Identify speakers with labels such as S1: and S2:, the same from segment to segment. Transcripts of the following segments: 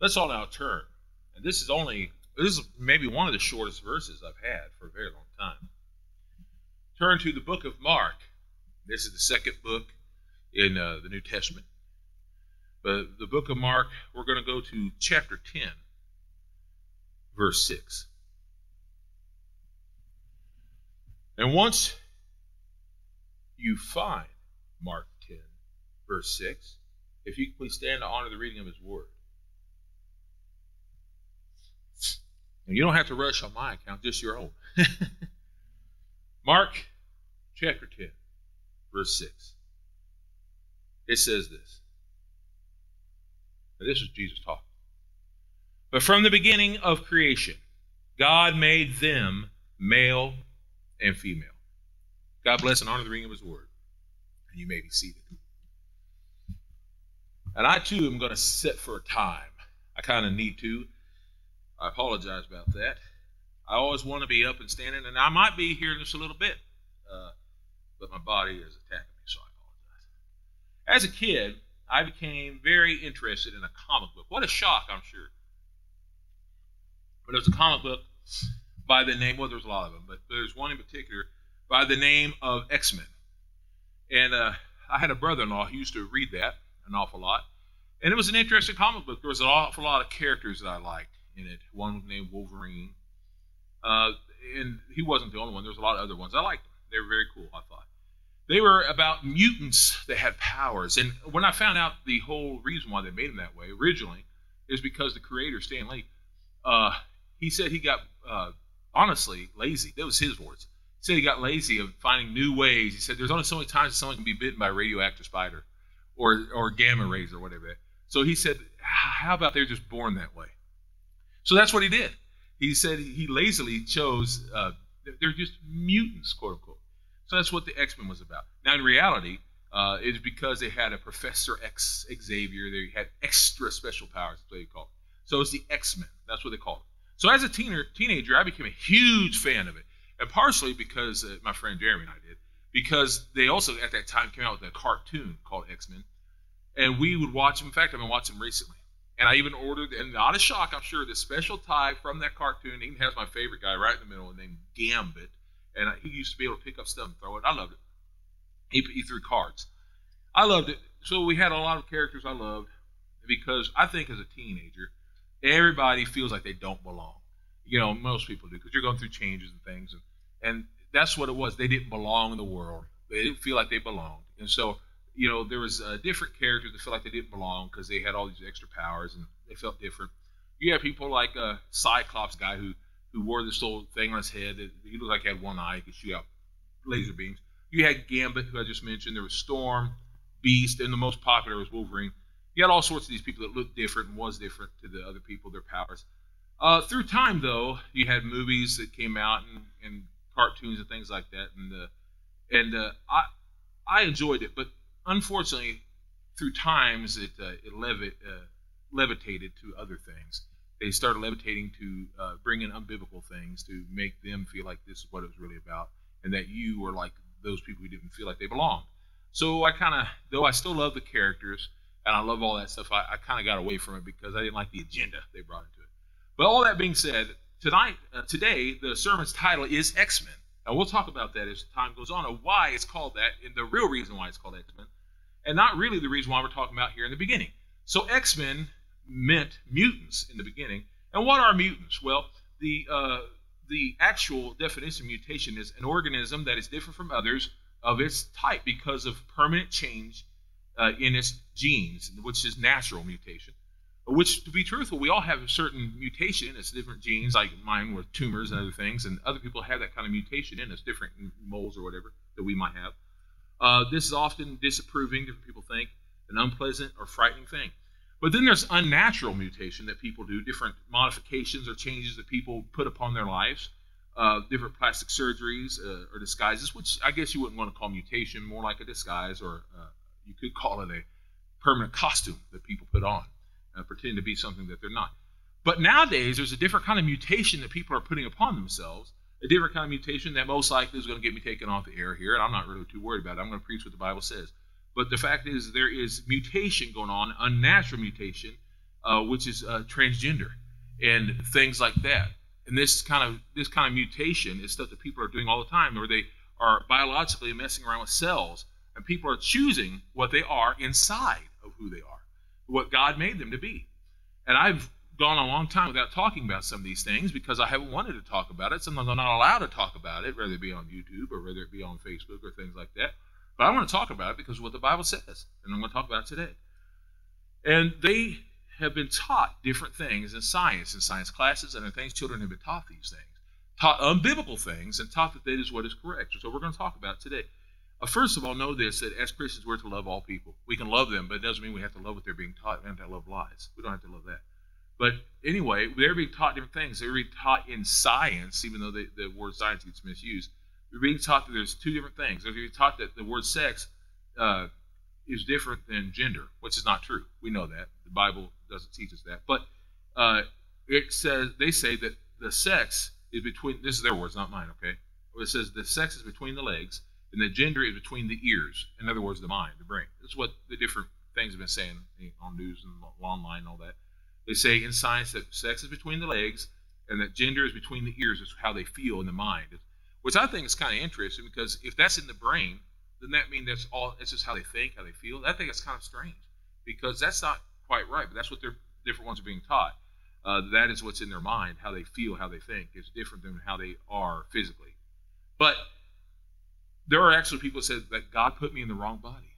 S1: Let's all now turn. And this is only, this is maybe one of the shortest verses I've had for a very long time. Turn to the book of Mark. This is the second book in uh, the New Testament. But the book of Mark, we're going to go to chapter 10, verse 6. And once you find Mark 10, verse 6, if you please stand to honor the reading of his word. You don't have to rush on my account, just your own. Mark chapter 10, verse 6. It says this. Now, this is Jesus talking. But from the beginning of creation, God made them male and female. God bless and honor the reading of his word. And you may be seated. And I too am going to sit for a time. I kind of need to. I apologize about that. I always want to be up and standing, and I might be here just a little bit, uh, but my body is attacking me, so I apologize. As a kid, I became very interested in a comic book. What a shock, I'm sure. But it was a comic book by the name, well, there's a lot of them, but there's one in particular by the name of X Men. And uh, I had a brother in law who used to read that an awful lot. And it was an interesting comic book. There was an awful lot of characters that I liked in it. One named Wolverine. Uh, and he wasn't the only one. There was a lot of other ones. I liked them. They were very cool, I thought. They were about mutants that had powers. And when I found out the whole reason why they made them that way originally is because the creator, Stan Lee, uh, he said he got, uh, honestly, lazy. That was his words. He said he got lazy of finding new ways. He said there's only so many times someone can be bitten by a radioactive spider or, or gamma rays or whatever. So he said, how about they're just born that way? So that's what he did. He said he lazily chose, uh, they're just mutants, quote unquote. So that's what the X Men was about. Now, in reality, uh, it's because they had a Professor X Xavier. They had extra special powers. That's what they call it. So it's the X Men. That's what they called it. So as a teener, teenager, I became a huge fan of it, and partially because uh, my friend Jeremy and I did, because they also at that time came out with a cartoon called X Men, and we would watch them. In fact, I've been watching them recently. And I even ordered, and not a shock, I'm sure, the special tie from that cartoon. Even has my favorite guy right in the middle named Gambit. And he used to be able to pick up stuff and throw it. I loved it. He, he threw cards. I loved it. So we had a lot of characters I loved because I think as a teenager, everybody feels like they don't belong. You know, most people do because you're going through changes and things. And, and that's what it was. They didn't belong in the world. They didn't feel like they belonged. And so you know, there was uh, different characters that felt like they didn't belong because they had all these extra powers and they felt different. You have people like a uh, Cyclops guy who who wore this little thing on his head. That he looked like he had one eye. He could shoot out laser beams. You had Gambit, who I just mentioned. There was Storm, Beast, and the most popular was Wolverine. You had all sorts of these people that looked different and was different to the other people, their powers. Uh, through time, though, you had movies that came out and, and cartoons and things like that, and uh, and uh, I I enjoyed it, but unfortunately, through times, it, uh, it levi- uh, levitated to other things. They started levitating to uh, bring in unbiblical things to make them feel like this is what it was really about, and that you were like those people who didn't feel like they belonged. So I kind of, though I still love the characters and I love all that stuff, I, I kind of got away from it because I didn't like the agenda they brought into it. But all that being said, tonight, uh, today, the sermon's title is X Men. And we'll talk about that as time goes on, of why it's called that, and the real reason why it's called X Men, and not really the reason why we're talking about here in the beginning. So X Men meant mutants in the beginning. And what are mutants? Well, the uh, the actual definition of mutation is an organism that is different from others of its type because of permanent change uh, in its genes, which is natural mutation. Which, to be truthful, we all have a certain mutation in us, different genes, like mine with tumors and other things, and other people have that kind of mutation in us, different moles or whatever that we might have. Uh, this is often disapproving, different people think, an unpleasant or frightening thing. But then there's unnatural mutation that people do, different modifications or changes that people put upon their lives, uh, different plastic surgeries uh, or disguises, which I guess you wouldn't want to call mutation, more like a disguise, or uh, you could call it a permanent costume that people put on uh, pretend to be something that they're not. But nowadays, there's a different kind of mutation that people are putting upon themselves, a different kind of mutation that most likely is going to get me taken off the air here, and I'm not really too worried about it. I'm going to preach what the Bible says. But the fact is, there is mutation going on, unnatural mutation, uh, which is uh, transgender and things like that. And this kind of this kind of mutation is stuff that people are doing all the time, where they are biologically messing around with cells, and people are choosing what they are inside of who they are, what God made them to be. And I've gone a long time without talking about some of these things because I haven't wanted to talk about it. Sometimes I'm not allowed to talk about it, whether it be on YouTube or whether it be on Facebook or things like that. But I want to talk about it because what the Bible says, and I'm going to talk about it today. And they have been taught different things in science, in science classes, and in things children have been taught these things, taught um, unbiblical things, and taught that that is what is correct. So we're going to talk about it today. Uh, first of all, know this that as Christians, we're to love all people. We can love them, but it doesn't mean we have to love what they're being taught. We don't have to love lies. We don't have to love that. But anyway, they're being taught different things. They're being taught in science, even though they, the word science gets misused. They're being taught that there's two different things. They're being taught that the word sex uh, is different than gender, which is not true. We know that. The Bible doesn't teach us that. But uh, it says they say that the sex is between. This is their words, not mine. Okay. It says the sex is between the legs, and the gender is between the ears. In other words, the mind, the brain. That's what the different things have been saying on news and online and all that. They say in science that sex is between the legs and that gender is between the ears, is how they feel in the mind. Which I think is kind of interesting because if that's in the brain, then that means that's all. It's just how they think, how they feel. I think it's kind of strange because that's not quite right. But that's what they're different ones are being taught. Uh, that is what's in their mind, how they feel, how they think is different than how they are physically. But there are actually people that said that God put me in the wrong body.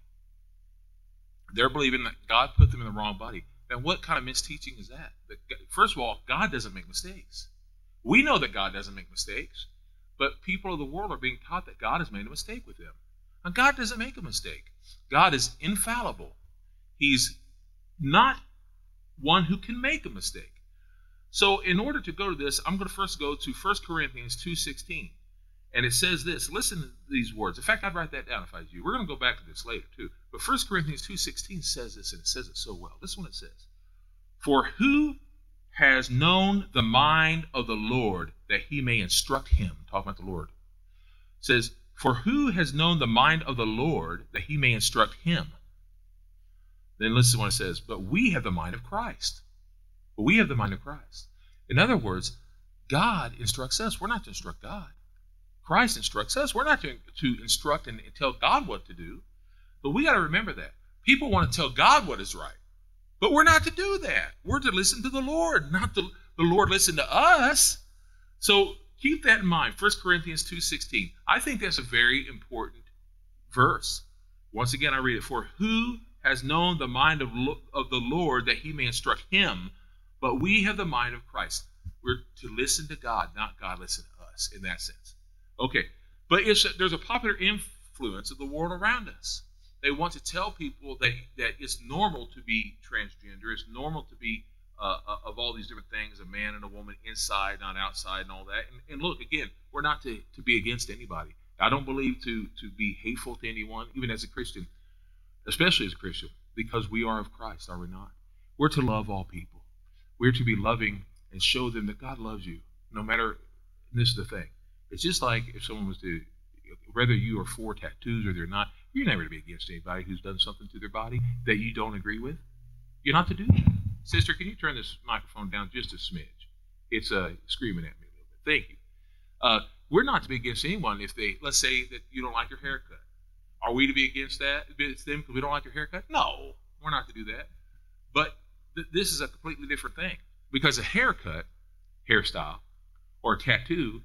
S1: They're believing that God put them in the wrong body. And what kind of misteaching is that? that? First of all, God doesn't make mistakes. We know that God doesn't make mistakes, but people of the world are being taught that God has made a mistake with them. And God doesn't make a mistake. God is infallible. He's not one who can make a mistake. So in order to go to this, I'm going to first go to 1 Corinthians 2.16. And it says this. Listen to these words. In fact, I'd write that down if I was you. We're going to go back to this later, too. But 1 Corinthians 2.16 says this, and it says it so well. This is what it says. For who has known the mind of the Lord that he may instruct him? Talking about the Lord. It says, For who has known the mind of the Lord that he may instruct him? Then listen to what it says. But we have the mind of Christ. But we have the mind of Christ. In other words, God instructs us. We're not to instruct God. Christ instructs us. We're not to, to instruct and tell God what to do. But we got to remember that. People want to tell God what is right. But we're not to do that. We're to listen to the Lord, not the, the Lord listen to us. So keep that in mind. 1 Corinthians 2.16. I think that's a very important verse. Once again, I read it. For who has known the mind of, of the Lord that he may instruct him? But we have the mind of Christ. We're to listen to God, not God listen to us in that sense. Okay, but there's a popular influence of the world around us. They want to tell people that, that it's normal to be transgender. It's normal to be uh, uh, of all these different things, a man and a woman, inside, not outside, and all that. And, and look, again, we're not to, to be against anybody. I don't believe to, to be hateful to anyone, even as a Christian, especially as a Christian, because we are of Christ, are we not? We're to love all people. We're to be loving and show them that God loves you, no matter, this is the thing. It's just like if someone was to, whether you are for tattoos or they're not, you're never to be against anybody who's done something to their body that you don't agree with. You're not to do that. Sister, can you turn this microphone down just a smidge? It's uh, screaming at me a little bit. Thank you. Uh, we're not to be against anyone if they, let's say that you don't like your haircut. Are we to be against that? Against them because we don't like your haircut? No, we're not to do that. But th- this is a completely different thing because a haircut, hairstyle, or a tattoo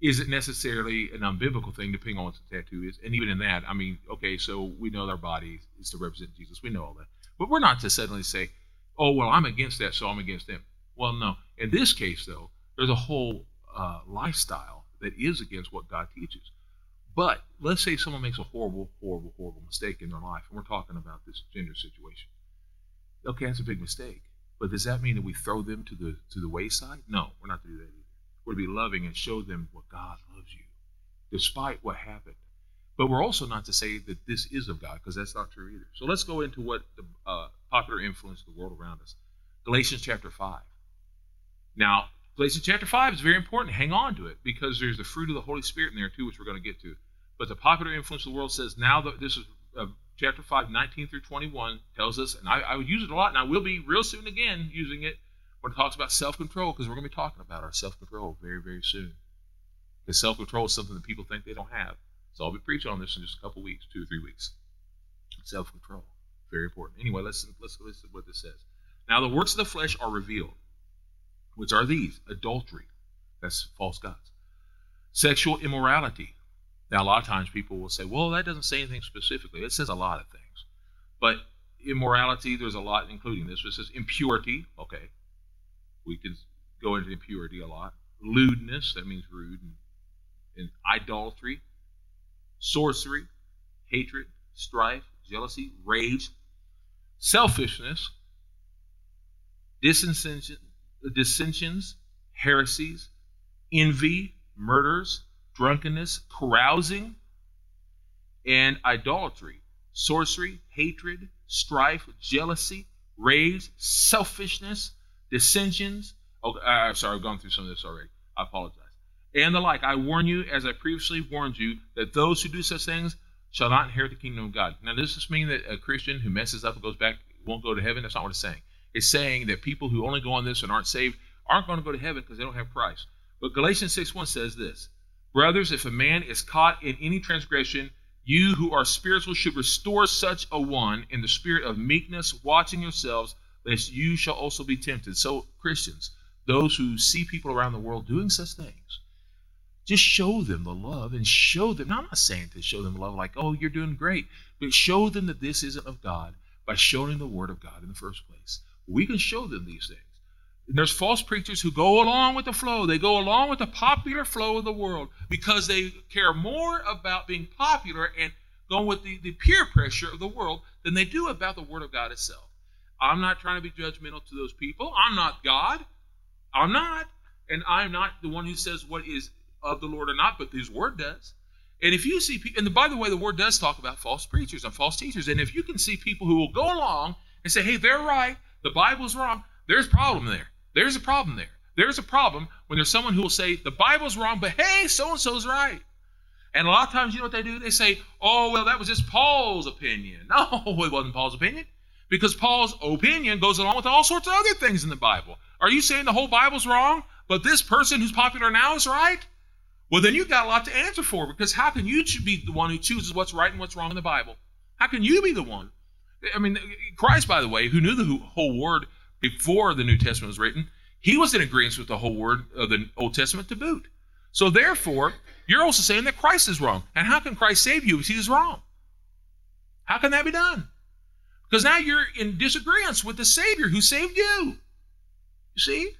S1: isn't necessarily an unbiblical thing, depending on what the tattoo is. And even in that, I mean, okay, so we know that our body is to represent Jesus. We know all that. But we're not to suddenly say, oh, well, I'm against that, so I'm against them. Well, no. In this case, though, there's a whole uh, lifestyle that is against what God teaches. But let's say someone makes a horrible, horrible, horrible mistake in their life, and we're talking about this gender situation. Okay, that's a big mistake. But does that mean that we throw them to the to the wayside? No, we're not to do that either. We're to be loving and show them what God loves you, despite what happened. But we're also not to say that this is of God, because that's not true either. So let's go into what the uh, popular influence of the world around us. Galatians chapter 5. Now, Galatians chapter 5 is very important. Hang on to it, because there's the fruit of the Holy Spirit in there too, which we're going to get to. But the popular influence of the world says now that this is uh, chapter 5, 19 through 21 tells us, and I, I would use it a lot, and I will be real soon again using it when it talks about self control, because we're going to be talking about our self control very, very soon. Because self control is something that people think they don't have. So I'll be preaching on this in just a couple weeks, two or three weeks. Self control, very important. Anyway, let's let's listen to what this says. Now the works of the flesh are revealed, which are these: adultery, that's false gods, sexual immorality. Now a lot of times people will say, "Well, that doesn't say anything specifically." It says a lot of things, but immorality, there's a lot including this. It says impurity. Okay, we can go into impurity a lot. Lewdness, that means rude, and, and idolatry, sorcery, hatred, strife, jealousy, rage, selfishness, dissensions, heresies, envy, murders, drunkenness, carousing, and idolatry, sorcery, hatred, strife, jealousy, rage, selfishness, dissensions. Oh, uh, sorry, I've gone through some of this already. I apologize. And the like. I warn you, as I previously warned you, that those who do such things shall not inherit the kingdom of God. Now, does this mean that a Christian who messes up and goes back won't go to heaven? That's not what it's saying. It's saying that people who only go on this and aren't saved aren't going to go to heaven because they don't have Christ. But Galatians 6 1 says this Brothers, if a man is caught in any transgression, you who are spiritual should restore such a one in the spirit of meekness, watching yourselves, lest you shall also be tempted. So, Christians, those who see people around the world doing such things, just show them the love and show them. Now, I'm not saying to show them love like, oh, you're doing great, but show them that this isn't of God by showing the Word of God in the first place. We can show them these things. There's false preachers who go along with the flow. They go along with the popular flow of the world because they care more about being popular and going with the, the peer pressure of the world than they do about the Word of God itself. I'm not trying to be judgmental to those people. I'm not God. I'm not. And I'm not the one who says what is of the Lord or not, but His Word does. And if you see people, and by the way, the Word does talk about false preachers and false teachers. And if you can see people who will go along and say, hey, they're right, the Bible's wrong, there's a problem there. There's a problem there. There's a problem when there's someone who will say, the Bible's wrong, but hey, so and so's right. And a lot of times, you know what they do? They say, oh, well, that was just Paul's opinion. No, it wasn't Paul's opinion. Because Paul's opinion goes along with all sorts of other things in the Bible. Are you saying the whole Bible's wrong, but this person who's popular now is right? Well, then you've got a lot to answer for because how can you be the one who chooses what's right and what's wrong in the Bible? How can you be the one? I mean, Christ, by the way, who knew the whole word before the New Testament was written, he was in agreement with the whole word of the Old Testament to boot. So therefore, you're also saying that Christ is wrong. And how can Christ save you if he's wrong? How can that be done? Because now you're in disagreement with the Savior who saved you. You see?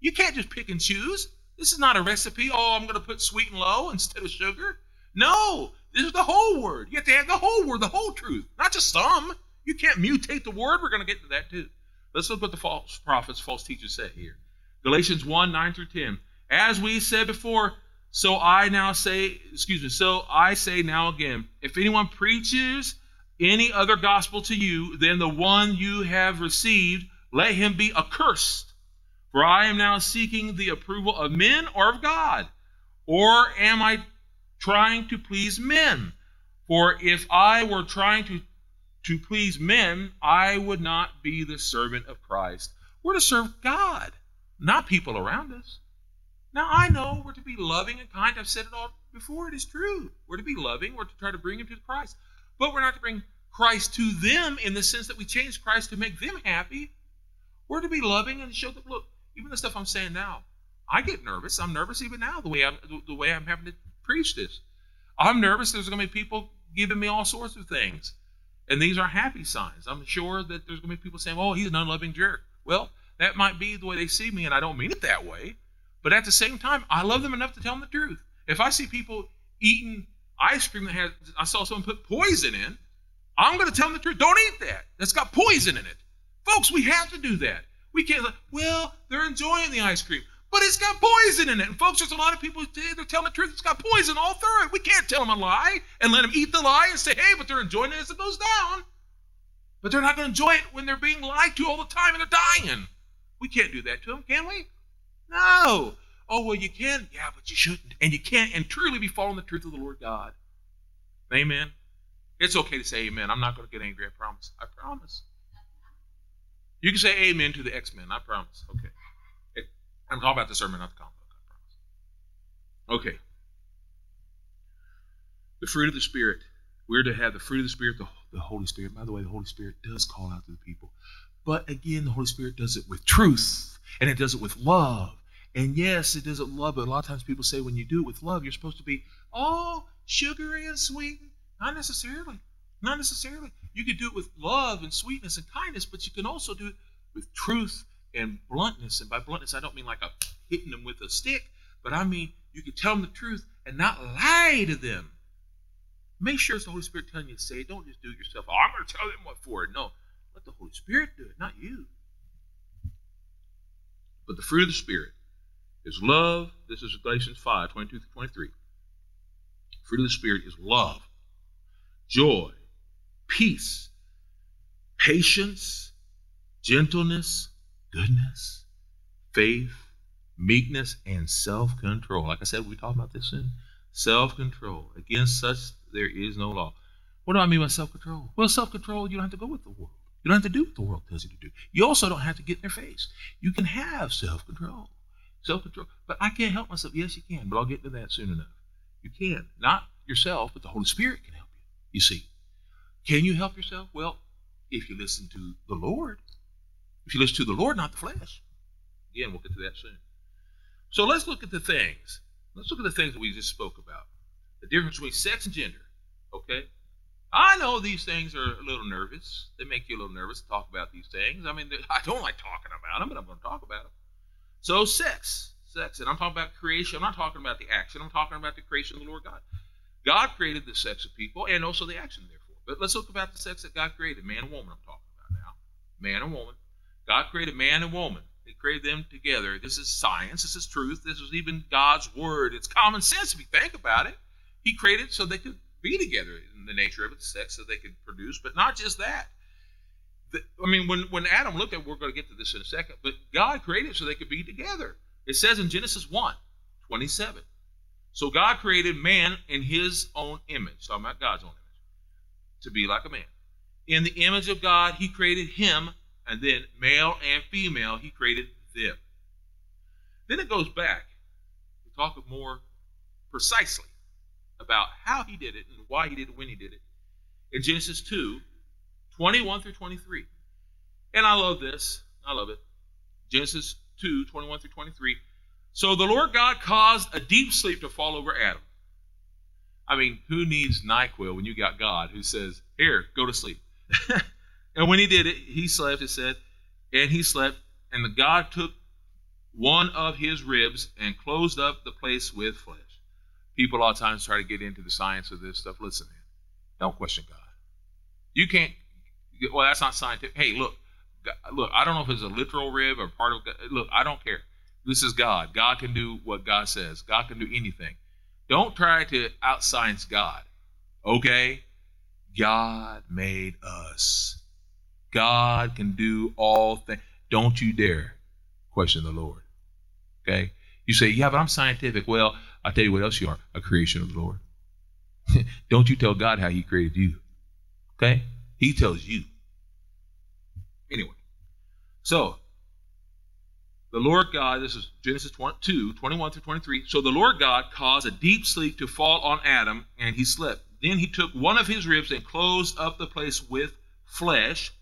S1: You can't just pick and choose. This is not a recipe. Oh, I'm going to put sweet and low instead of sugar. No, this is the whole word. You have to have the whole word, the whole truth, not just some. You can't mutate the word. We're going to get to that too. Let's look what the false prophets, false teachers say here. Galatians 1 9 through 10. As we said before, so I now say, excuse me, so I say now again, if anyone preaches any other gospel to you than the one you have received, let him be accursed. For I am now seeking the approval of men or of God? Or am I trying to please men? For if I were trying to, to please men, I would not be the servant of Christ. We're to serve God, not people around us. Now, I know we're to be loving and kind. I've said it all before. It is true. We're to be loving. We're to try to bring them to Christ. But we're not to bring Christ to them in the sense that we change Christ to make them happy. We're to be loving and show them, look, even the stuff I'm saying now, I get nervous. I'm nervous even now the way I'm the way I'm having to preach this. I'm nervous. There's going to be people giving me all sorts of things, and these are happy signs. I'm sure that there's going to be people saying, "Oh, he's an unloving jerk." Well, that might be the way they see me, and I don't mean it that way. But at the same time, I love them enough to tell them the truth. If I see people eating ice cream that has, I saw someone put poison in, I'm going to tell them the truth. Don't eat that. That's got poison in it. Folks, we have to do that. We can't, well, they're enjoying the ice cream, but it's got poison in it. And folks, there's a lot of people who they're telling the truth. It's got poison all through it. We can't tell them a lie and let them eat the lie and say, hey, but they're enjoying it as it goes down. But they're not going to enjoy it when they're being lied to all the time and they're dying. We can't do that to them, can we? No. Oh, well, you can. Yeah, but you shouldn't. And you can't and truly be following the truth of the Lord God. Amen. It's okay to say amen. I'm not going to get angry, I promise. I promise. You can say amen to the X Men, I promise. Okay. It, I'm talking about the sermon, not the comic book, I promise. Okay. The fruit of the Spirit. We're to have the fruit of the Spirit, the, the Holy Spirit. By the way, the Holy Spirit does call out to the people. But again, the Holy Spirit does it with truth and it does it with love. And yes, it with love, but a lot of times people say when you do it with love, you're supposed to be all sugary and sweet. Not necessarily. Not necessarily. You could do it with love and sweetness and kindness, but you can also do it with truth and bluntness. And by bluntness, I don't mean like a hitting them with a stick, but I mean you can tell them the truth and not lie to them. Make sure it's the Holy Spirit telling you to say it. Don't just do it yourself. Oh, I'm going to tell them what for. No, let the Holy Spirit do it, not you. But the fruit of the Spirit is love. This is Galatians 5 22 to 23. Fruit of the Spirit is love, joy, peace, patience, gentleness, goodness, faith, meekness, and self control. Like I said, we talk about this soon. Self control. Against such there is no law. What do I mean by self control? Well, self control, you don't have to go with the world. You don't have to do what the world tells you to do. You also don't have to get in their face. You can have self control. Self control. But I can't help myself. Yes, you can, but I'll get to that soon enough. You can. Not yourself, but the Holy Spirit can help you. You see. Can you help yourself? Well, if you listen to the Lord. If you listen to the Lord, not the flesh. Again, we'll get to that soon. So let's look at the things. Let's look at the things that we just spoke about. The difference between sex and gender. Okay? I know these things are a little nervous. They make you a little nervous to talk about these things. I mean, I don't like talking about them, but I'm going to talk about them. So, sex. Sex. And I'm talking about creation. I'm not talking about the action. I'm talking about the creation of the Lord God. God created the sex of people and also the action, therefore. But let's look about the sex that God created man and woman, I'm talking about now. Man and woman. God created man and woman. He created them together. This is science. This is truth. This is even God's word. It's common sense if you think about it. He created so they could be together in the nature of it, sex, so they could produce. But not just that. I mean, when, when Adam looked at, we're going to get to this in a second, but God created so they could be together. It says in Genesis 1 27. So God created man in his own image, talking about God's own image, to be like a man. In the image of God, he created him, and then male and female, he created them. Then it goes back to talk more precisely about how he did it and why he did it when he did it. In Genesis 2, 21 through 23. And I love this. I love it. Genesis 2, 21 through 23. So the Lord God caused a deep sleep to fall over Adam. I mean, who needs NyQuil when you got God who says, Here, go to sleep? and when he did it, he slept, it said, and he slept, and the God took one of his ribs and closed up the place with flesh. People a lot of times try to get into the science of this stuff. Listen, man, don't question God. You can't. Well, that's not scientific. Hey, look, look. I don't know if it's a literal rib or part of. God. Look, I don't care. This is God. God can do what God says. God can do anything. Don't try to outscience God. Okay? God made us. God can do all things. Don't you dare question the Lord. Okay? You say, yeah, but I'm scientific. Well, I'll tell you what else you are a creation of the Lord. Don't you tell God how He created you. Okay? He tells you. Anyway, so the Lord God, this is Genesis 2, 21 through 23. So the Lord God caused a deep sleep to fall on Adam, and he slept. Then he took one of his ribs and closed up the place with flesh.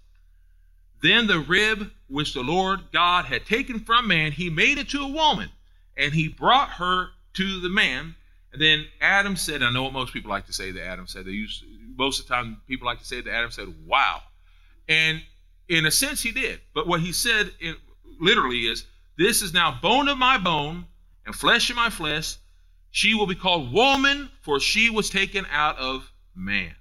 S1: Then the rib which the Lord God had taken from man, he made it to a woman, and he brought her to the man. And then Adam said, I know what most people like to say that Adam said. They use most of the time people like to say that Adam said, Wow. And in a sense he did. But what he said in, literally is, This is now bone of my bone and flesh of my flesh. She will be called woman, for she was taken out of man.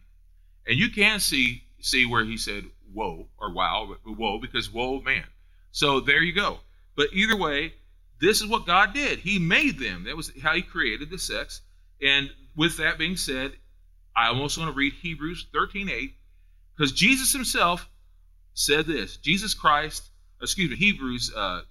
S1: And you can see see where he said whoa or wow, whoa, because whoa man. So there you go. But either way, this is what God did. He made them. That was how He created the sex. And with that being said, I also want to read Hebrews 13 8, because Jesus Himself said this. Jesus Christ, excuse me, Hebrews, uh,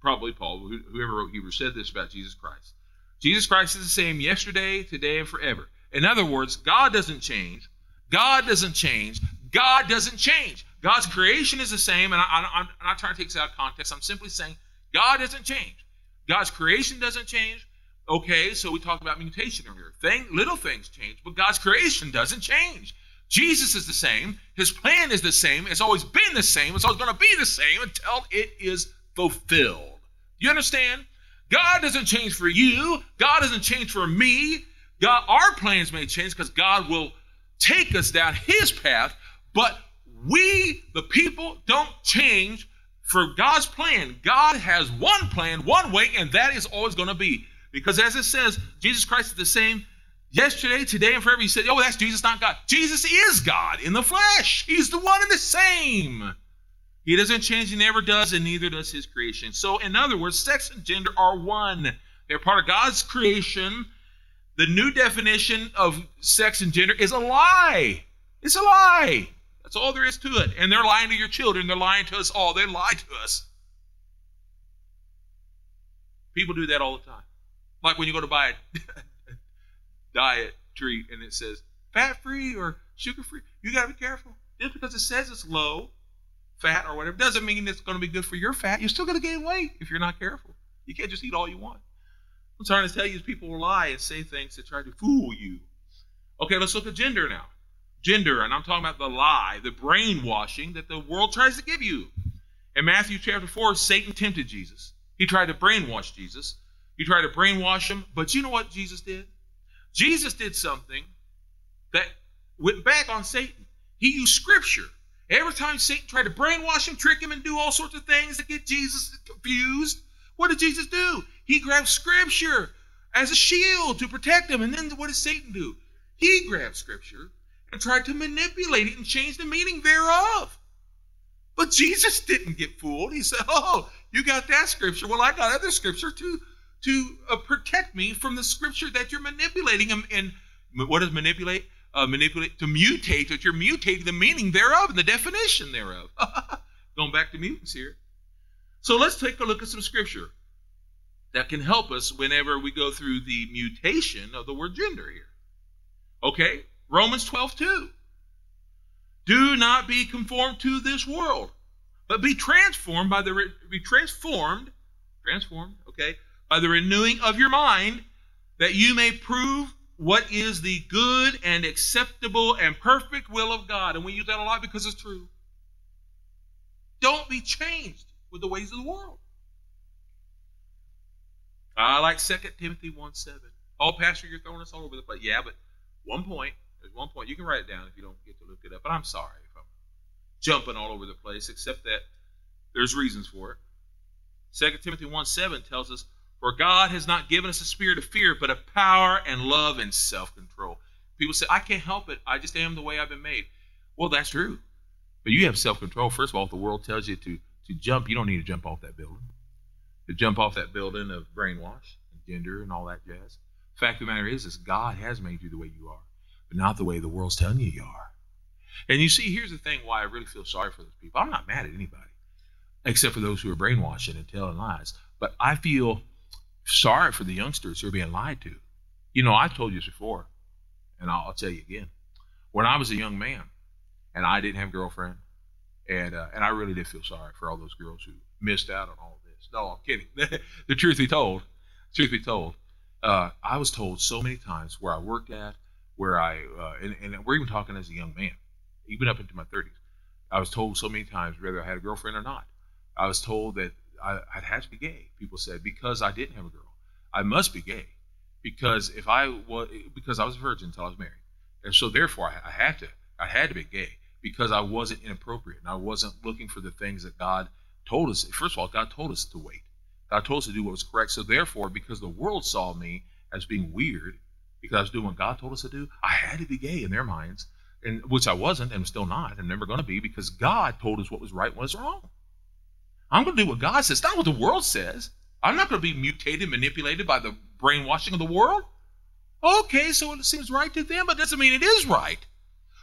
S1: probably Paul, whoever wrote Hebrews, said this about Jesus Christ. Jesus Christ is the same yesterday, today, and forever. In other words, God doesn't change. God doesn't change. God doesn't change. God's creation is the same, and I, am not trying to take this out of context. I'm simply saying God doesn't change. God's creation doesn't change. Okay, so we talked about mutation earlier. Thing, little things change, but God's creation doesn't change. Jesus is the same. His plan is the same. It's always been the same. It's always going to be the same until it is fulfilled. You understand? God doesn't change for you. God doesn't change for me. God, our plans may change because God will take us down His path, but we, the people, don't change for God's plan. God has one plan, one way, and that is always going to be. Because as it says, Jesus Christ is the same yesterday, today, and forever. You said, oh, that's Jesus, not God. Jesus is God in the flesh. He's the one and the same. He doesn't change, he never does, and neither does his creation. So, in other words, sex and gender are one. They're part of God's creation. The new definition of sex and gender is a lie. It's a lie. That's all there is to it. And they're lying to your children. They're lying to us all. They lie to us. People do that all the time. Like when you go to buy a diet treat and it says fat free or sugar free, you got to be careful. Just because it says it's low fat or whatever doesn't mean it's going to be good for your fat. You're still going to gain weight if you're not careful. You can't just eat all you want. I'm trying to tell you is people will lie and say things to try to fool you. Okay, let's look at gender now. Gender, and I'm talking about the lie, the brainwashing that the world tries to give you. In Matthew chapter 4, Satan tempted Jesus. He tried to brainwash Jesus. He tried to brainwash him, but you know what Jesus did? Jesus did something that went back on Satan. He used scripture. Every time Satan tried to brainwash him, trick him, and do all sorts of things to get Jesus confused, what did Jesus do? He grabbed scripture as a shield to protect him. And then what did Satan do? He grabbed scripture and tried to manipulate it and change the meaning thereof. But Jesus didn't get fooled. He said, Oh, you got that scripture. Well, I got other scripture to, to uh, protect me from the scripture that you're manipulating. And, and what does manipulate? Uh, manipulate to mutate, that you're mutating the meaning thereof and the definition thereof. Going back to mutants here. So let's take a look at some scripture that can help us whenever we go through the mutation of the word gender here. Okay, Romans 12, 2. Do not be conformed to this world, but be transformed by the be transformed, transformed, okay, by the renewing of your mind, that you may prove what is the good and acceptable and perfect will of God. And we use that a lot because it's true. Don't be changed with the ways of the world. I like 2 Timothy 1 7. Oh, Pastor, you're throwing us all over the place. Yeah, but one point, there's one point. You can write it down if you don't get to look it up. But I'm sorry if I'm jumping all over the place, except that there's reasons for it. 2 Timothy 1 7 tells us, For God has not given us a spirit of fear, but of power and love and self control. People say, I can't help it. I just am the way I've been made. Well, that's true. But you have self control. First of all, if the world tells you to, to jump, you don't need to jump off that building to jump off that building of brainwash and gender and all that jazz. Fact of the matter is, is God has made you the way you are, but not the way the world's telling you you are. And you see, here's the thing why I really feel sorry for those people. I'm not mad at anybody, except for those who are brainwashing and telling lies. But I feel sorry for the youngsters who are being lied to. You know, I've told you this before, and I'll, I'll tell you again. When I was a young man, and I didn't have a girlfriend, and uh, and I really did feel sorry for all those girls who missed out on all this. no, I'm kidding. the truth be told, truth be told, uh, I was told so many times where I worked at, where I, uh, and, and, we're even talking as a young man, even up into my 30s. I was told so many times whether I had a girlfriend or not. I was told that I, would had to be gay. People said because I didn't have a girl, I must be gay because if I was because I was a virgin until I was married, and so therefore I, I had to I had to be gay because I wasn't inappropriate and I wasn't looking for the things that God told us, first of all, God told us to wait. God told us to do what was correct. So therefore, because the world saw me as being weird, because I was doing what God told us to do, I had to be gay in their minds, and which I wasn't, and still not, I'm never going to be, because God told us what was right and what was wrong. I'm going to do what God says, not what the world says. I'm not going to be mutated, manipulated by the brainwashing of the world. Okay, so it seems right to them, but doesn't mean it is right.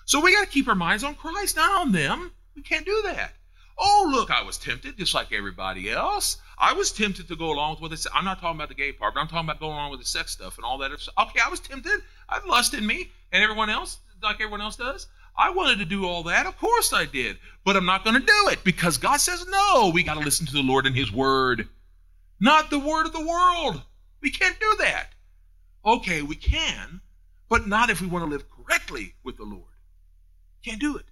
S1: So we got to keep our minds on Christ, not on them. We can't do that. Oh, look, I was tempted just like everybody else. I was tempted to go along with what they said. I'm not talking about the gay part, but I'm talking about going along with the sex stuff and all that. Okay, I was tempted. I had lust in me, and everyone else like everyone else does. I wanted to do all that. Of course I did. But I'm not going to do it because God says no. We got to listen to the Lord and His word, not the word of the world. We can't do that. Okay, we can, but not if we want to live correctly with the Lord. Can't do it.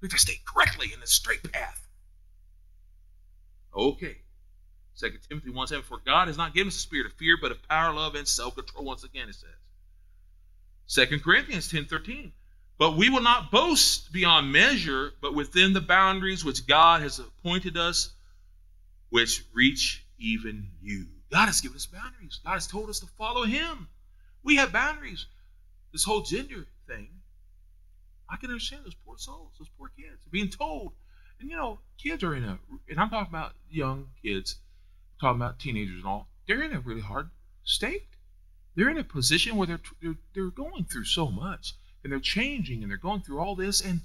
S1: We have to stay correctly in the straight path. Okay. 2 Timothy 1 7, for God has not given us a spirit of fear, but of power, love, and self control. Once again, it says. 2 Corinthians ten thirteen, but we will not boast beyond measure, but within the boundaries which God has appointed us, which reach even you. God has given us boundaries. God has told us to follow Him. We have boundaries. This whole gender thing, I can understand those poor souls, those poor kids being told. And you know, kids are in a, and I'm talking about young kids talking about teenagers and all, they're in a really hard state. They're in a position where they're, they're, they're going through so much and they're changing and they're going through all this. And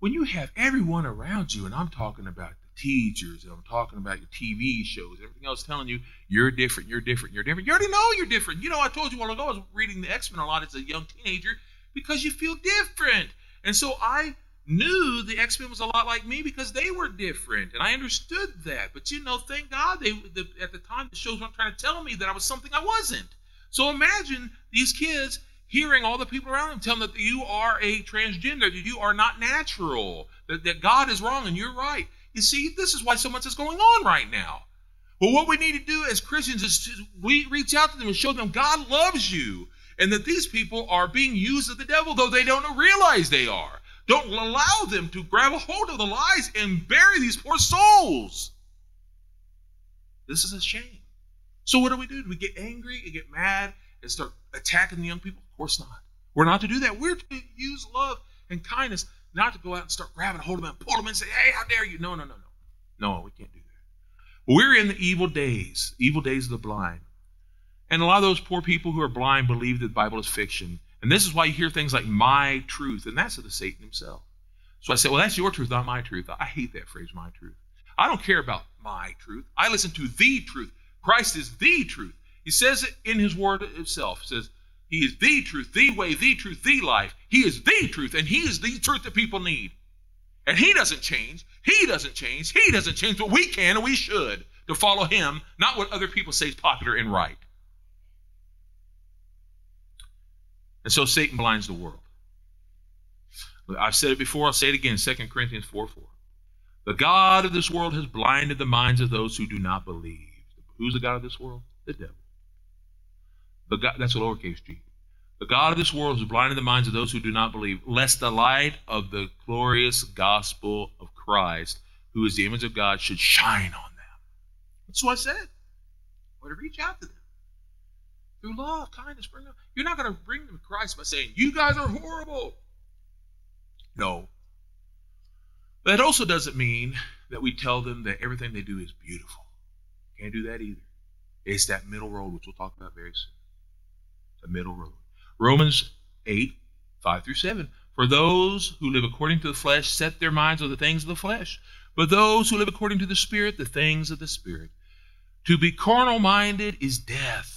S1: when you have everyone around you, and I'm talking about the teachers and I'm talking about your TV shows everything else telling you you're different, you're different, you're different. You already know you're different. You know, I told you while ago I was reading the X Men a lot as a young teenager because you feel different. And so I knew the X Men was a lot like me because they were different, and I understood that. But you know, thank God they the, at the time the shows weren't trying to tell me that I was something I wasn't. So imagine these kids hearing all the people around them tell them that you are a transgender, that you are not natural, that, that God is wrong and you're right. You see, this is why so much is going on right now. Well, what we need to do as Christians is to, we reach out to them and show them God loves you and that these people are being used of the devil, though they don't realize they are. Don't allow them to grab a hold of the lies and bury these poor souls. This is a shame. So what do we do? Do we get angry and get mad and start attacking the young people? Of course not. We're not to do that. We're to use love and kindness, not to go out and start grabbing hold of them and pull them and say, hey, how dare you? No, no, no, no. No, we can't do that. We're in the evil days, evil days of the blind. And a lot of those poor people who are blind believe that the Bible is fiction. And this is why you hear things like my truth, and that's of the Satan himself. So I say, well, that's your truth, not my truth. I hate that phrase, my truth. I don't care about my truth. I listen to the truth. Christ is the truth. He says it in his word itself. He says, He is the truth, the way, the truth, the life. He is the truth, and He is the truth that people need. And He doesn't change. He doesn't change. He doesn't change, but we can and we should to follow Him, not what other people say is popular and right. And so Satan blinds the world. I've said it before, I'll say it again 2 Corinthians 4 4. The God of this world has blinded the minds of those who do not believe. Who's the God of this world? The devil. The God, that's a lowercase g. The God of this world has blinded the minds of those who do not believe, lest the light of the glorious gospel of Christ, who is the image of God, should shine on them. That's what I said. Or to reach out to them through love, kindness, bring them. You're not going to bring them to Christ by saying, You guys are horrible. No. But That also doesn't mean that we tell them that everything they do is beautiful. Can't do that either. It's that middle road, which we'll talk about very soon. The middle road. Romans 8, 5 through 7. For those who live according to the flesh set their minds on the things of the flesh, but those who live according to the Spirit, the things of the Spirit. To be carnal minded is death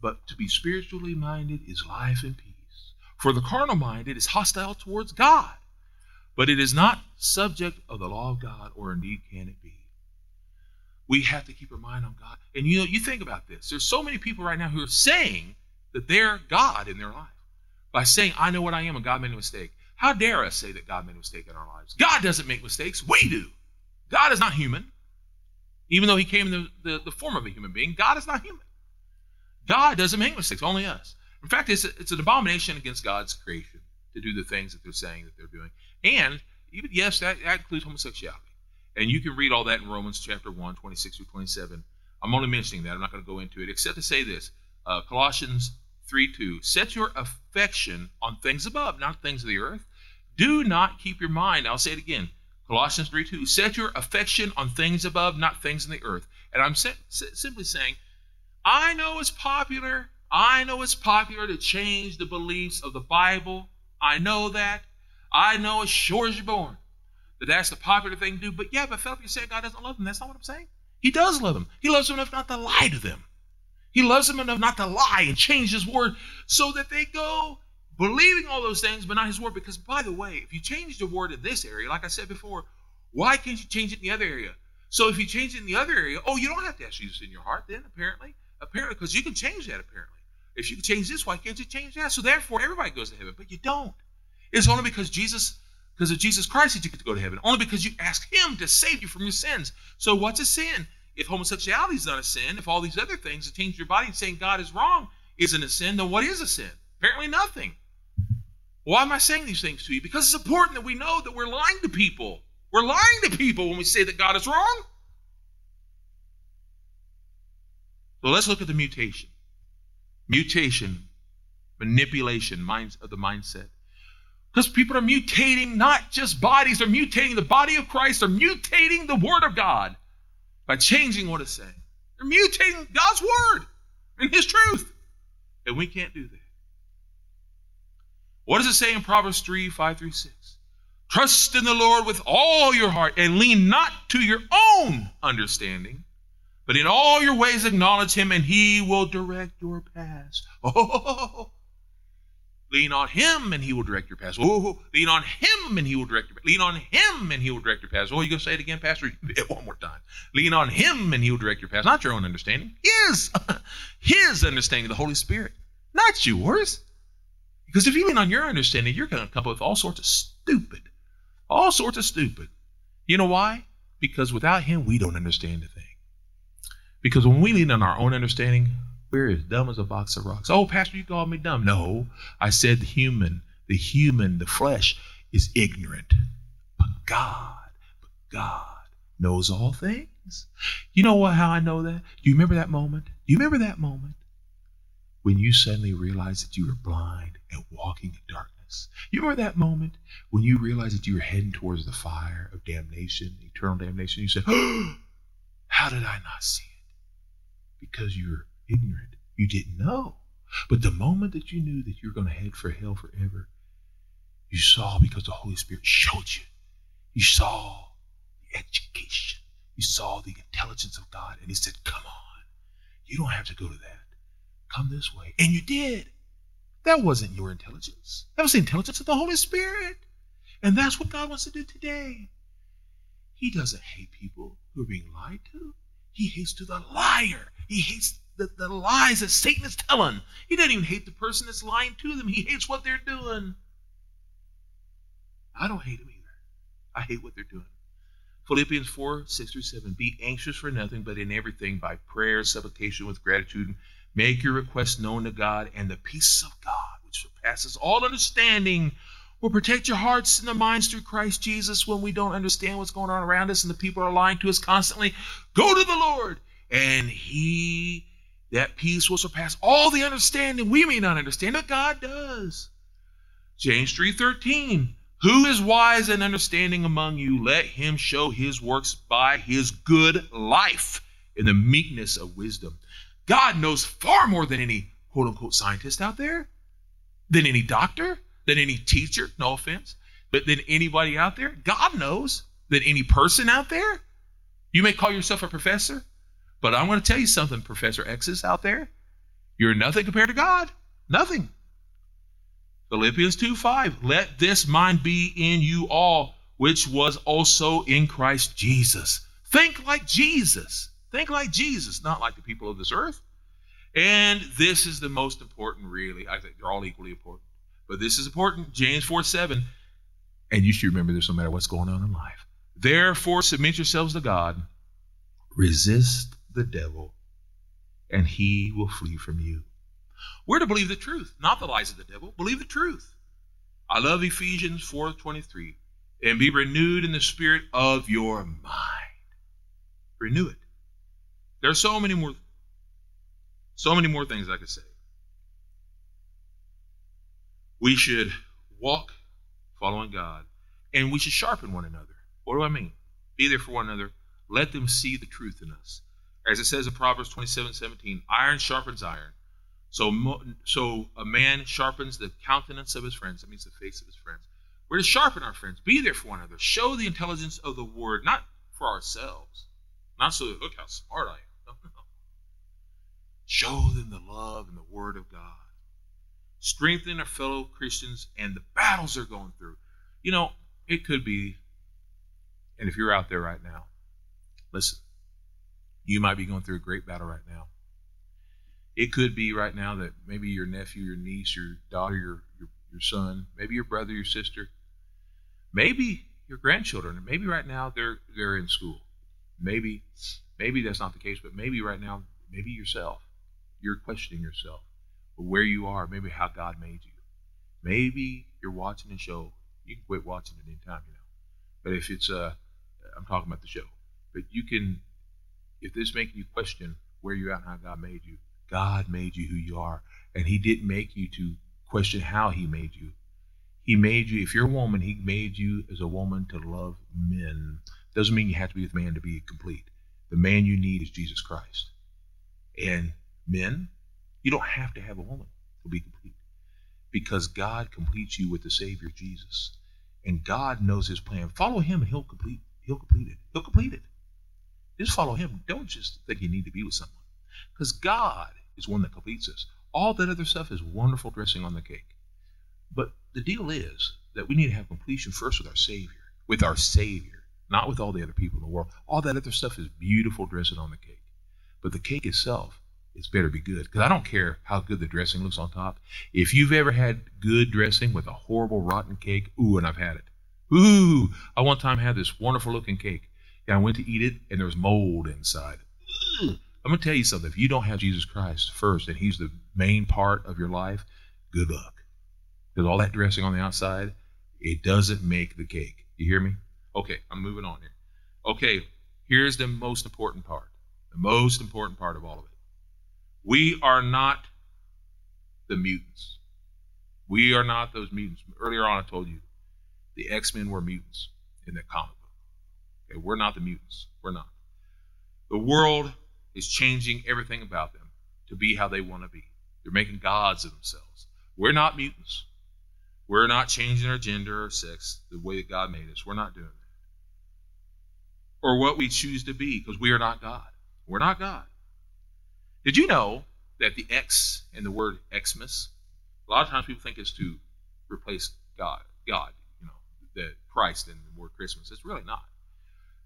S1: but to be spiritually minded is life and peace. For the carnal minded is hostile towards God, but it is not subject of the law of God, or indeed can it be. We have to keep our mind on God. And you know, you think about this. There's so many people right now who are saying that they're God in their life by saying, I know what I am and God made a mistake. How dare us say that God made a mistake in our lives? God doesn't make mistakes. We do. God is not human. Even though he came in the, the, the form of a human being, God is not human. God doesn't make mistakes, only us. In fact, it's, it's an abomination against God's creation to do the things that they're saying that they're doing. And even, yes, that, that includes homosexuality. And you can read all that in Romans chapter 1, 26 through 27. I'm only mentioning that. I'm not going to go into it, except to say this uh, Colossians 3 2. Set your affection on things above, not things of the earth. Do not keep your mind. I'll say it again. Colossians 3 2. Set your affection on things above, not things in the earth. And I'm simply saying, I know it's popular. I know it's popular to change the beliefs of the Bible. I know that. I know as sure as you're born that that's the popular thing to do. But yeah, but Philip, you say God doesn't love them. That's not what I'm saying. He does love them. He loves them enough not to lie to them. He loves them enough not to lie and change his word so that they go believing all those things, but not his word. Because, by the way, if you change the word in this area, like I said before, why can't you change it in the other area? So if you change it in the other area, oh, you don't have to ask Jesus in your heart then, apparently. Apparently, because you can change that, apparently. If you can change this, why can't you change that? So therefore, everybody goes to heaven, but you don't. It's only because Jesus, because of Jesus Christ that you get to go to heaven. Only because you ask Him to save you from your sins. So what's a sin? If homosexuality is not a sin, if all these other things that change your body and saying God is wrong isn't a sin, then what is a sin? Apparently nothing. Why am I saying these things to you? Because it's important that we know that we're lying to people. We're lying to people when we say that God is wrong. So let's look at the mutation. Mutation, manipulation minds of the mindset. Because people are mutating not just bodies, they're mutating the body of Christ, they're mutating the Word of God by changing what it's saying. They're mutating God's Word and His truth. And we can't do that. What does it say in Proverbs 3 5 through 6? Trust in the Lord with all your heart and lean not to your own understanding, but in all your ways acknowledge him and he will direct your paths. Oh, lean on him and he will direct your path. Oh, lean on him and he will direct your paths. Lean on him and he will direct your path. Oh, you going to say it again, Pastor? One more time. Lean on him and he will direct your path. Not your own understanding. His. His understanding, the Holy Spirit. Not yours. Because if you lean on your understanding, you're going to come up with all sorts of stupid all sorts of stupid. You know why? Because without him, we don't understand a thing. Because when we lean on our own understanding, we're as dumb as a box of rocks. Oh, Pastor, you called me dumb. No, I said the human, the human, the flesh is ignorant. But God, but God knows all things. You know what, how I know that? Do you remember that moment? Do you remember that moment when you suddenly realized that you were blind and walking in darkness? You remember that moment when you realized that you were heading towards the fire of damnation, eternal damnation? You said, oh, How did I not see it? Because you're ignorant. You didn't know. But the moment that you knew that you're going to head for hell forever, you saw because the Holy Spirit showed you. You saw the education. You saw the intelligence of God. And He said, Come on. You don't have to go to that. Come this way. And you did. That wasn't your intelligence. That was the intelligence of the Holy Spirit. And that's what God wants to do today. He doesn't hate people who are being lied to. He hates to the liar. He hates the, the lies that Satan is telling. He doesn't even hate the person that's lying to them. He hates what they're doing. I don't hate them either. I hate what they're doing. Philippians 4, 6 through 7. Be anxious for nothing, but in everything by prayer, supplication with gratitude Make your requests known to God, and the peace of God, which surpasses all understanding, will protect your hearts and the minds through Christ Jesus when we don't understand what's going on around us and the people are lying to us constantly. Go to the Lord, and He, that peace will surpass all the understanding. We may not understand, but God does. James 3:13. Who is wise and understanding among you? Let him show his works by his good life in the meekness of wisdom. God knows far more than any quote unquote scientist out there, than any doctor, than any teacher, no offense, but than anybody out there. God knows than any person out there. You may call yourself a professor, but I'm going to tell you something, Professor X's out there. You're nothing compared to God. Nothing. Philippians 2 5. Let this mind be in you all, which was also in Christ Jesus. Think like Jesus. Think like Jesus, not like the people of this earth. And this is the most important, really. I think they're all equally important. But this is important. James 4 7. And you should remember this no matter what's going on in life. Therefore, submit yourselves to God, resist the devil, and he will flee from you. We're to believe the truth, not the lies of the devil. Believe the truth. I love Ephesians 4:23. And be renewed in the spirit of your mind. Renew it. There are so many more, so many more things I could say. We should walk following God, and we should sharpen one another. What do I mean? Be there for one another. Let them see the truth in us. As it says in Proverbs 27 17, iron sharpens iron. So, so a man sharpens the countenance of his friends. That means the face of his friends. We're to sharpen our friends. Be there for one another. Show the intelligence of the word, not for ourselves. Not so that, look how smart I am. Show them the love and the word of God. strengthen our fellow Christians and the battles they're going through. You know, it could be, and if you're out there right now, listen, you might be going through a great battle right now. It could be right now that maybe your nephew, your niece, your daughter, your, your, your son, maybe your brother, your sister, maybe your grandchildren, maybe right now they're they're in school. Maybe maybe that's not the case, but maybe right now, maybe yourself, you're questioning yourself, where you are, maybe how God made you. Maybe you're watching a show. You can quit watching at any time, you know. But if it's uh I'm talking about the show. But you can if this making you question where you're at and how God made you, God made you who you are. And He didn't make you to question how He made you. He made you, if you're a woman, He made you as a woman to love men. Doesn't mean you have to be with man to be complete. The man you need is Jesus Christ. And men, you don't have to have a woman to be complete because God completes you with the Savior Jesus. And God knows his plan. Follow him and he'll complete he'll complete it. He'll complete it. Just follow him. Don't just think you need to be with someone. Because God is one that completes us. All that other stuff is wonderful dressing on the cake. But the deal is that we need to have completion first with our Savior, with our Savior, not with all the other people in the world. All that other stuff is beautiful dressing on the cake. But the cake itself, it's better be good. Because I don't care how good the dressing looks on top. If you've ever had good dressing with a horrible rotten cake, ooh, and I've had it. Ooh, I one time had this wonderful looking cake and I went to eat it, and there was mold inside. I'm going to tell you something. If you don't have Jesus Christ first, and He's the main part of your life, good luck. Because all that dressing on the outside, it doesn't make the cake. You hear me? Okay, I'm moving on here. Okay, here's the most important part. The most important part of all of it. We are not the mutants. We are not those mutants. Earlier on, I told you the X Men were mutants in that comic. Okay, we're not the mutants. We're not. The world is changing everything about them to be how they want to be. They're making gods of themselves. We're not mutants. We're not changing our gender or sex the way that God made us. We're not doing that. Or what we choose to be, because we are not God. We're not God. Did you know that the X in the word Xmas, a lot of times people think it's to replace God, God, you know, the Christ in the word Christmas. It's really not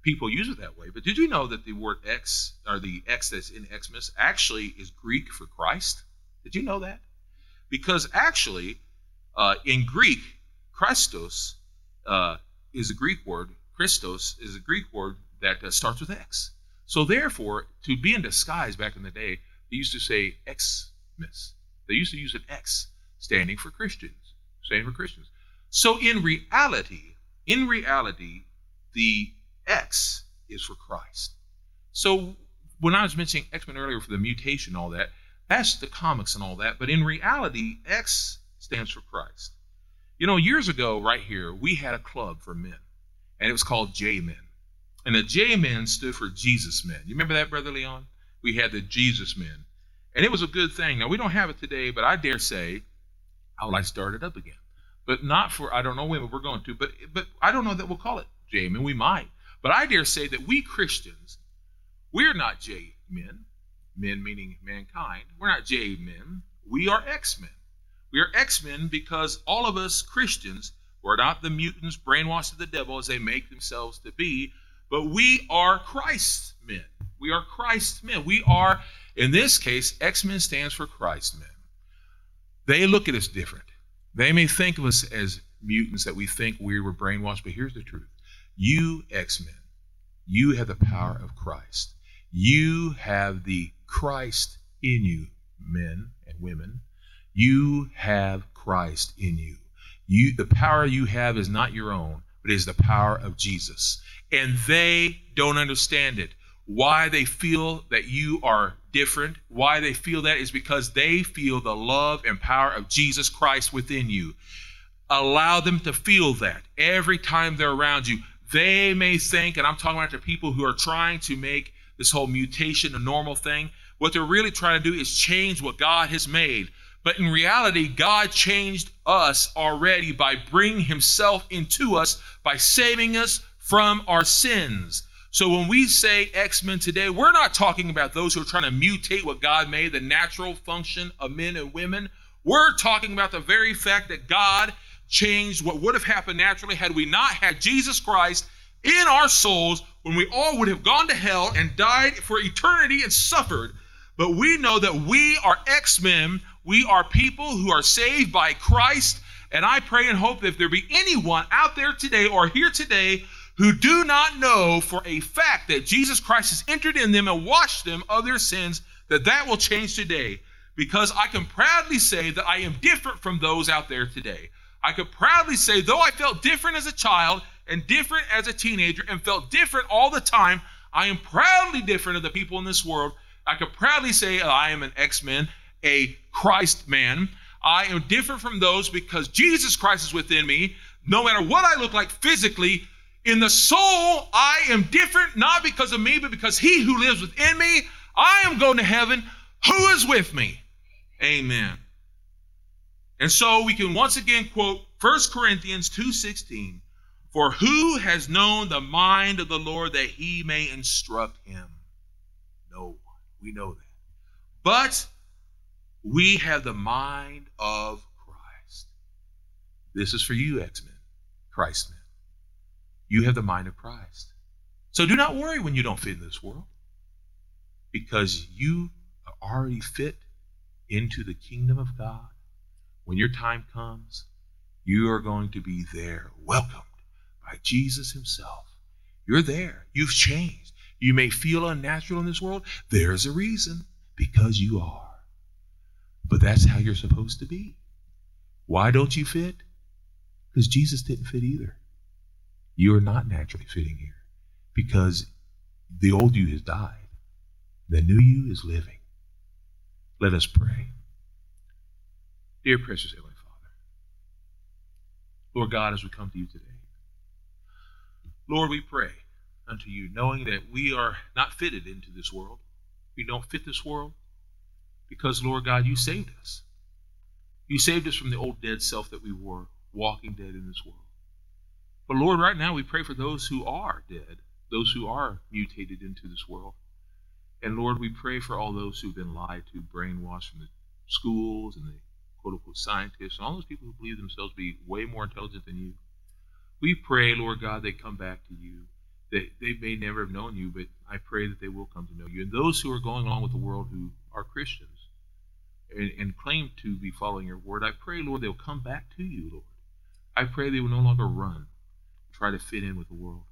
S1: people use it that way. But did you know that the word X, or the X that's in Xmas, actually is Greek for Christ? Did you know that? Because actually, uh, in Greek, Christos uh, is a Greek word. Christos is a Greek word that uh, starts with X. So therefore, to be in disguise back in the day, they used to say Xmas. They used to use an X standing for Christians, standing for Christians. So in reality, in reality, the X is for Christ. So when I was mentioning X Men earlier for the mutation, all that, that's the comics and all that. But in reality, X stands for Christ. You know, years ago, right here, we had a club for men, and it was called J Men. And the J Men stood for Jesus Men. You remember that, Brother Leon? We had the Jesus Men. And it was a good thing. Now, we don't have it today, but I dare say I would like to start it up again. But not for, I don't know when we're going to, but, but I don't know that we'll call it J Men. We might. But I dare say that we Christians, we're not J men, men meaning mankind. We're not J men. We are X men. We are X men because all of us Christians were not the mutants brainwashed of the devil as they make themselves to be, but we are Christ men. We are Christ men. We are, in this case, X Men stands for Christ men. They look at us different. They may think of us as mutants that we think we were brainwashed, but here's the truth you, X Men, you have the power of Christ. You have the Christ in you, men and women. You have Christ in you. You the power you have is not your own, but is the power of Jesus. And they don't understand it. Why they feel that you are different, why they feel that is because they feel the love and power of Jesus Christ within you. Allow them to feel that every time they're around you. They may think, and I'm talking about the people who are trying to make this whole mutation a normal thing, what they're really trying to do is change what God has made. But in reality, God changed us already by bringing Himself into us, by saving us from our sins. So when we say X Men today, we're not talking about those who are trying to mutate what God made, the natural function of men and women. We're talking about the very fact that God changed what would have happened naturally had we not had Jesus Christ in our souls when we all would have gone to hell and died for eternity and suffered. But we know that we are X Men. We are people who are saved by Christ. And I pray and hope that if there be anyone out there today or here today who do not know for a fact that Jesus Christ has entered in them and washed them of their sins, that that will change today. Because I can proudly say that I am different from those out there today. I could proudly say, though I felt different as a child and different as a teenager and felt different all the time, I am proudly different of the people in this world. I could proudly say uh, I am an X Men, a Christ man. I am different from those because Jesus Christ is within me. No matter what I look like physically, in the soul, I am different, not because of me, but because He who lives within me, I am going to heaven. Who is with me? Amen. And so we can once again quote 1 Corinthians 2:16, "For who has known the mind of the Lord that he may instruct him?" No one. We know that. But we have the mind of Christ. This is for you, X-Men, Christ men. You have the mind of Christ. So do not worry when you don't fit in this world because you are already fit into the kingdom of God. When your time comes, you are going to be there, welcomed by Jesus Himself. You're there. You've changed. You may feel unnatural in this world. There's a reason because you are. But that's how you're supposed to be. Why don't you fit? Because Jesus didn't fit either. You are not naturally fitting here because the old you has died. The new you is living. Let us pray. Dear precious Heavenly Father, Lord God, as we come to you today, Lord, we pray unto you, knowing that we are not fitted into this world. We don't fit this world because, Lord God, you saved us. You saved us from the old dead self that we were, walking dead in this world. But Lord, right now we pray for those who are dead, those who are mutated into this world. And Lord, we pray for all those who've been lied to, brainwashed from the schools and the quote unquote scientists, and all those people who believe themselves to be way more intelligent than you. We pray, Lord God, they come back to you. They, they may never have known you, but I pray that they will come to know you. And those who are going along with the world who are Christians and, and claim to be following your word, I pray, Lord, they'll come back to you, Lord. I pray they will no longer run, try to fit in with the world.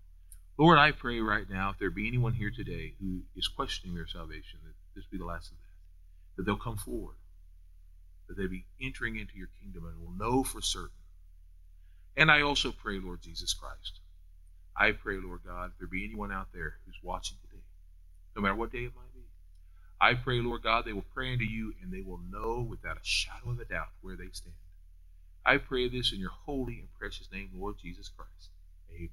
S1: Lord, I pray right now, if there be anyone here today who is questioning their salvation, that this be the last of that, that they'll come forward, that they be entering into your kingdom and will know for certain. And I also pray, Lord Jesus Christ, I pray, Lord God, if there be anyone out there who's watching today, no matter what day it might be, I pray, Lord God, they will pray unto you and they will know without a shadow of a doubt where they stand. I pray this in your holy and precious name, Lord Jesus Christ. Amen.